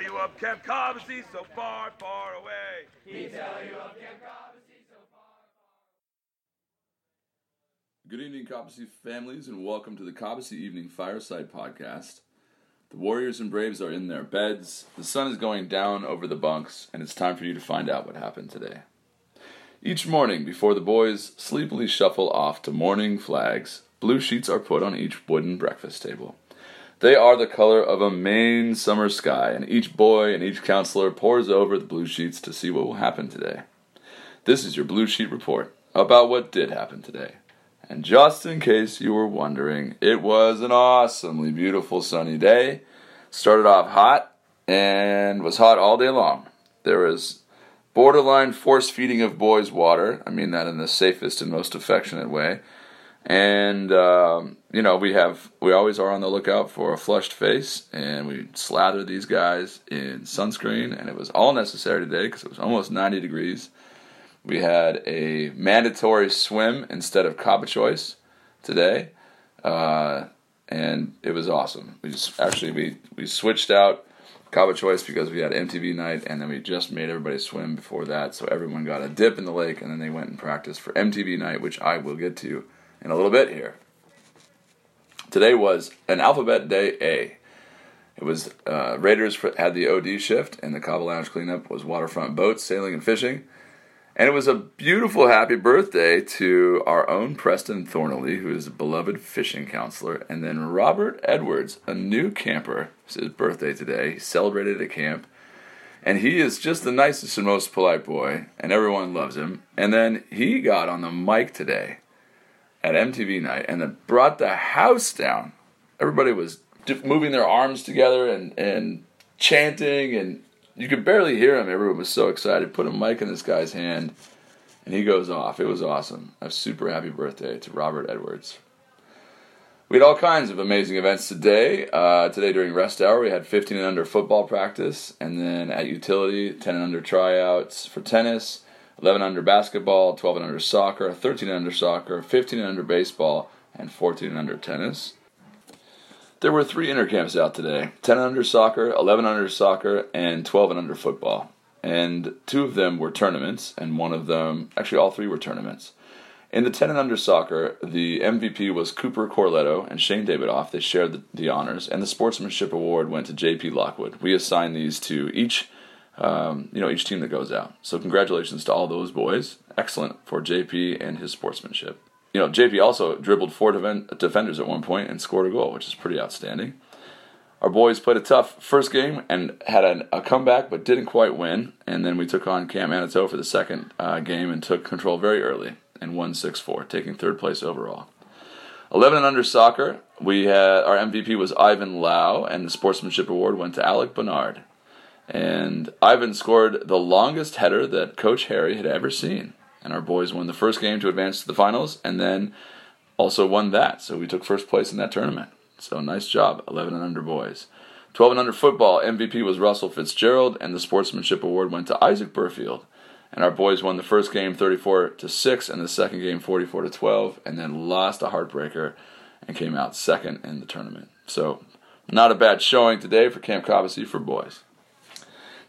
tell you of Camp Cobbossee so far, far away. He'd tell you of Camp Cobbossee so far. Good evening, Cobbossee families, and welcome to the Cobbossee Evening Fireside Podcast. The Warriors and Braves are in their beds, the sun is going down over the bunks, and it's time for you to find out what happened today. Each morning, before the boys sleepily shuffle off to morning flags, blue sheets are put on each wooden breakfast table. They are the color of a Maine summer sky, and each boy and each counselor pores over the blue sheets to see what will happen today. This is your blue sheet report about what did happen today. And just in case you were wondering, it was an awesomely beautiful sunny day. Started off hot and was hot all day long. There was borderline force feeding of boys water. I mean that in the safest and most affectionate way. And um, you know we have we always are on the lookout for a flushed face, and we slather these guys in sunscreen, and it was all necessary today because it was almost 90 degrees. We had a mandatory swim instead of Cabo Choice today, uh, and it was awesome. We just actually we we switched out Cabo Choice because we had MTV night, and then we just made everybody swim before that, so everyone got a dip in the lake, and then they went and practiced for MTV night, which I will get to in a little bit here. Today was an alphabet day A. It was uh, Raiders had the OD shift, and the Cabo Lounge cleanup was waterfront boats, sailing, and fishing. And it was a beautiful happy birthday to our own Preston Thornley, who is a beloved fishing counselor, and then Robert Edwards, a new camper. It's his birthday today. He celebrated at camp. And he is just the nicest and most polite boy, and everyone loves him. And then he got on the mic today at MTV night and then brought the house down. Everybody was moving their arms together and, and chanting, and you could barely hear him. Everyone was so excited. Put a mic in this guy's hand, and he goes off. It was awesome. A super happy birthday to Robert Edwards. We had all kinds of amazing events today. Uh, today during rest hour, we had 15 and under football practice, and then at utility, 10 and under tryouts for tennis, 11 under basketball, 12 and under soccer, 13 and under soccer, 15 and under baseball, and 14 and under tennis. There were three intercamps out today 10 and under soccer, 11 under soccer, and 12 and under football. And two of them were tournaments, and one of them, actually, all three were tournaments. In the 10 and under soccer, the MVP was Cooper Corletto and Shane Davidoff. They shared the, the honors, and the sportsmanship award went to JP Lockwood. We assign these to each, um, you know, each team that goes out. So congratulations to all those boys. Excellent for JP and his sportsmanship. You know, JP also dribbled four defen- defenders at one point and scored a goal, which is pretty outstanding. Our boys played a tough first game and had a, a comeback, but didn't quite win. And then we took on Camp Manitou for the second uh, game and took control very early and won 6-4, taking third place overall. 11 and under soccer, we had our MVP was Ivan Lau, and the sportsmanship award went to Alec Bernard. And Ivan scored the longest header that Coach Harry had ever seen. And our boys won the first game to advance to the finals, and then also won that. So we took first place in that tournament. So nice job, 11 and under boys. 12 and under football, MVP was Russell Fitzgerald, and the sportsmanship award went to Isaac Burfield. And our boys won the first game 34 to 6 and the second game 44 to 12 and then lost a heartbreaker and came out second in the tournament. So, not a bad showing today for Camp Cobbossee for boys.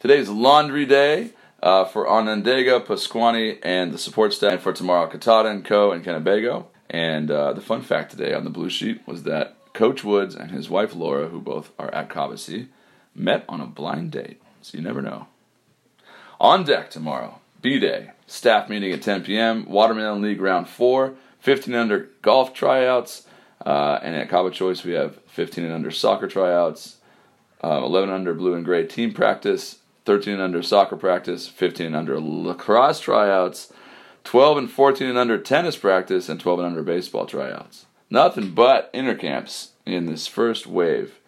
Today's laundry day uh, for Onondaga, Pasquani, and the support staff for tomorrow, Catata and Co. and Kennebago. And uh, the fun fact today on the blue sheet was that Coach Woods and his wife Laura, who both are at Cobbossee, met on a blind date. So you never know. On deck tomorrow, B Day, staff meeting at 10 p.m., Watermelon League round four, 15 under golf tryouts, uh, and at Cabo Choice we have 15 and under soccer tryouts, uh, 11 under blue and gray team practice, 13 and under soccer practice, 15 and under lacrosse tryouts, 12 and 14 and under tennis practice, and 12 and under baseball tryouts. Nothing but intercamps in this first wave.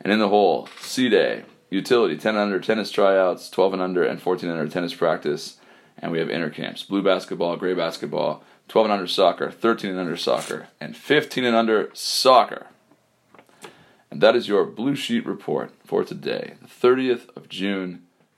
And in the hole, C Day, utility, 10 and under tennis tryouts, 12 and under, and 14 and under tennis practice. And we have intercamps, blue basketball, gray basketball, 12 and under soccer, 13 and under soccer, and 15 and under soccer. And that is your Blue Sheet report for today, the 30th of June,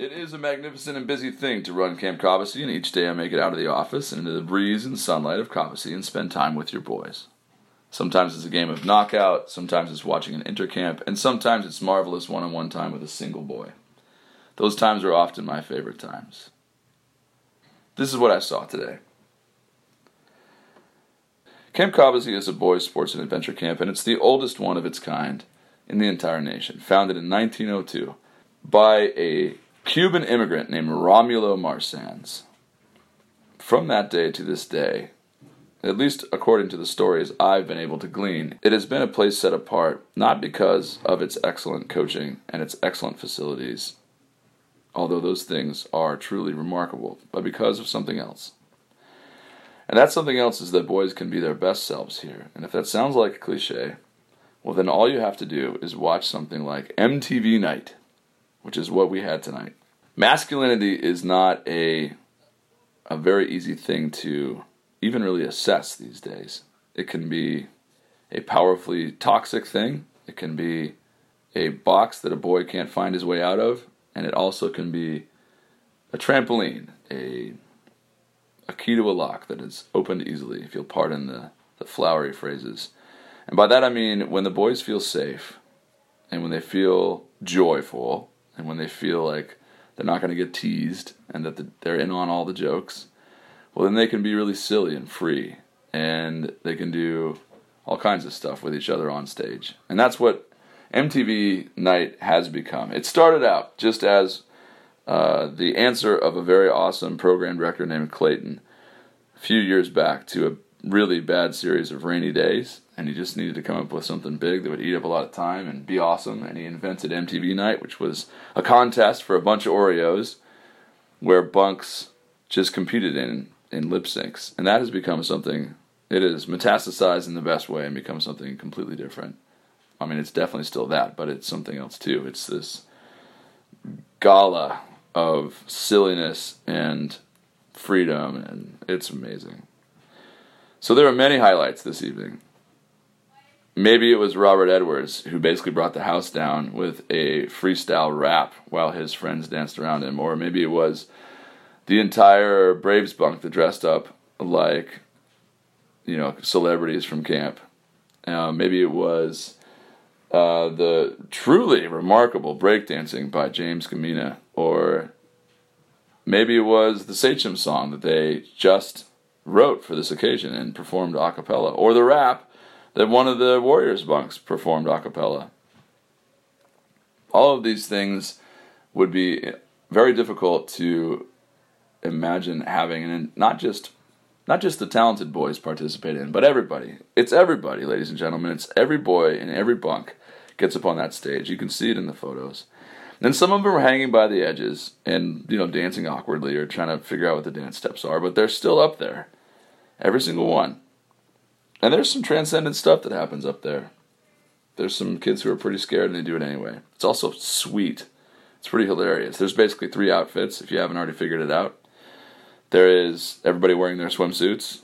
It is a magnificent and busy thing to run Camp Cobbossee, and each day I make it out of the office into the breeze and sunlight of Cobbossee and spend time with your boys. Sometimes it's a game of knockout, sometimes it's watching an intercamp, and sometimes it's marvelous one on one time with a single boy. Those times are often my favorite times. This is what I saw today. Camp Cobbossee is a boys' sports and adventure camp, and it's the oldest one of its kind in the entire nation, founded in 1902 by a Cuban immigrant named Romulo Marsans. From that day to this day, at least according to the stories I've been able to glean, it has been a place set apart not because of its excellent coaching and its excellent facilities, although those things are truly remarkable, but because of something else. And that something else is that boys can be their best selves here. And if that sounds like a cliche, well, then all you have to do is watch something like MTV Night which is what we had tonight. Masculinity is not a a very easy thing to even really assess these days. It can be a powerfully toxic thing. It can be a box that a boy can't find his way out of, and it also can be a trampoline, a a key to a lock that is opened easily, if you'll pardon the, the flowery phrases. And by that I mean when the boys feel safe and when they feel joyful and when they feel like they're not going to get teased and that the, they're in on all the jokes, well, then they can be really silly and free, and they can do all kinds of stuff with each other on stage. And that's what MTV Night has become. It started out just as uh, the answer of a very awesome program director named Clayton a few years back to a really bad series of rainy days and he just needed to come up with something big that would eat up a lot of time and be awesome. And he invented MTV Night, which was a contest for a bunch of Oreos where bunks just competed in in lip syncs, and that has become something. It is metastasized in the best way and become something completely different. I mean, it's definitely still that, but it's something else too. It's this gala of silliness and freedom, and it's amazing. So there are many highlights this evening maybe it was Robert Edwards who basically brought the house down with a freestyle rap while his friends danced around him, or maybe it was the entire Braves bunk that dressed up like you know celebrities from camp. Uh, maybe it was uh, the truly remarkable breakdancing by James Gamina, or maybe it was the Sachem song that they just wrote for this occasion and performed a cappella, or the rap that one of the Warriors bunks performed a cappella. All of these things would be very difficult to imagine having, and not just not just the talented boys participate in, but everybody. It's everybody, ladies and gentlemen. It's every boy in every bunk gets up on that stage. You can see it in the photos. And some of them are hanging by the edges and you know dancing awkwardly or trying to figure out what the dance steps are, but they're still up there. Every single one. And there's some transcendent stuff that happens up there. There's some kids who are pretty scared and they do it anyway. It's also sweet. It's pretty hilarious. There's basically three outfits if you haven't already figured it out. There is everybody wearing their swimsuits.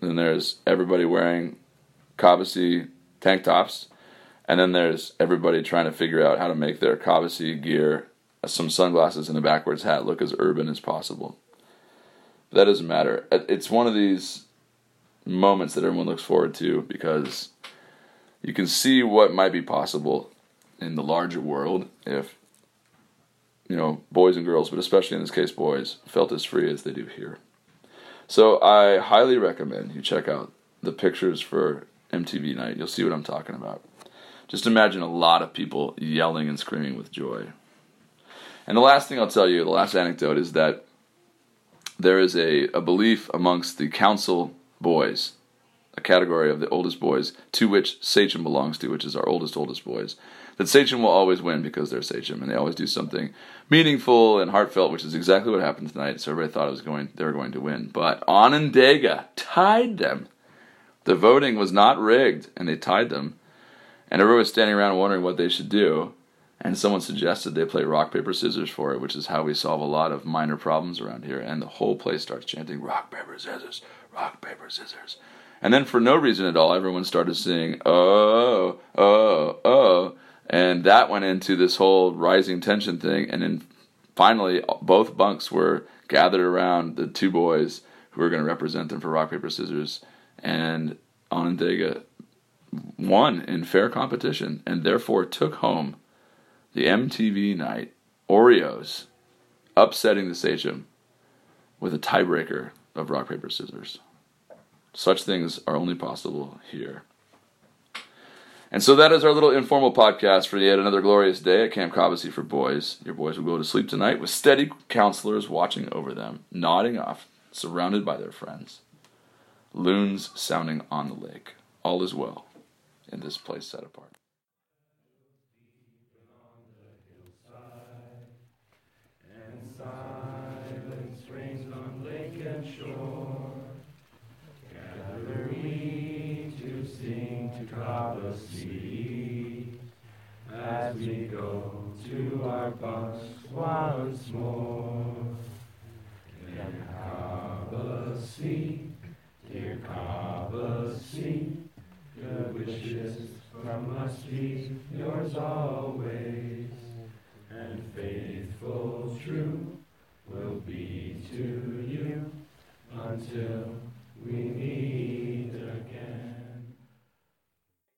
Then there's everybody wearing Cobbossee tank tops. And then there's everybody trying to figure out how to make their Cobbossee gear, uh, some sunglasses, and a backwards hat look as urban as possible. But that doesn't matter. Uh, it's one of these moments that everyone looks forward to because you can see what might be possible in the larger world if you know boys and girls but especially in this case boys felt as free as they do here. So i highly recommend you check out the pictures for mtv night. You'll see what i'm talking about. Just imagine a lot of people yelling and screaming with joy. And the last thing I'll tell you, the last anecdote, is that there is a, a belief amongst the council boys, a category of the oldest boys, to which Sachem belongs to, which is our oldest, oldest boys, that Sachem will always win because they're Sachem, and they always do something meaningful and heartfelt, which is exactly what happened tonight. So everybody thought it was going, they were going to win, but Onondaga tied them. The voting was not rigged, and they tied them, and everybody was standing around wondering what they should do. And someone suggested they play rock paper scissors for it, which is how we solve a lot of minor problems around here. And the whole place starts chanting rock paper scissors, rock paper scissors. And then for no reason at all, everyone started singing oh oh oh and that went into this whole rising tension thing. And then finally, both bunks were gathered around the two boys who were going to represent them for rock, paper, scissors. And Onondaga won in fair competition and therefore took home the MTV night Oreos, upsetting the Sachem with a tiebreaker of rock, paper, scissors. Such things are only possible here. And so that is our little informal podcast for yet another glorious day at Camp Cobbossee for boys. Your boys will go to sleep tonight with steady counselors watching over them, nodding off, surrounded by their friends. Loons sounding on the lake. All is well in this place set apart. To our bus once more. Dear Cobbossee, dear Cobbossee, good wishes from us be yours always,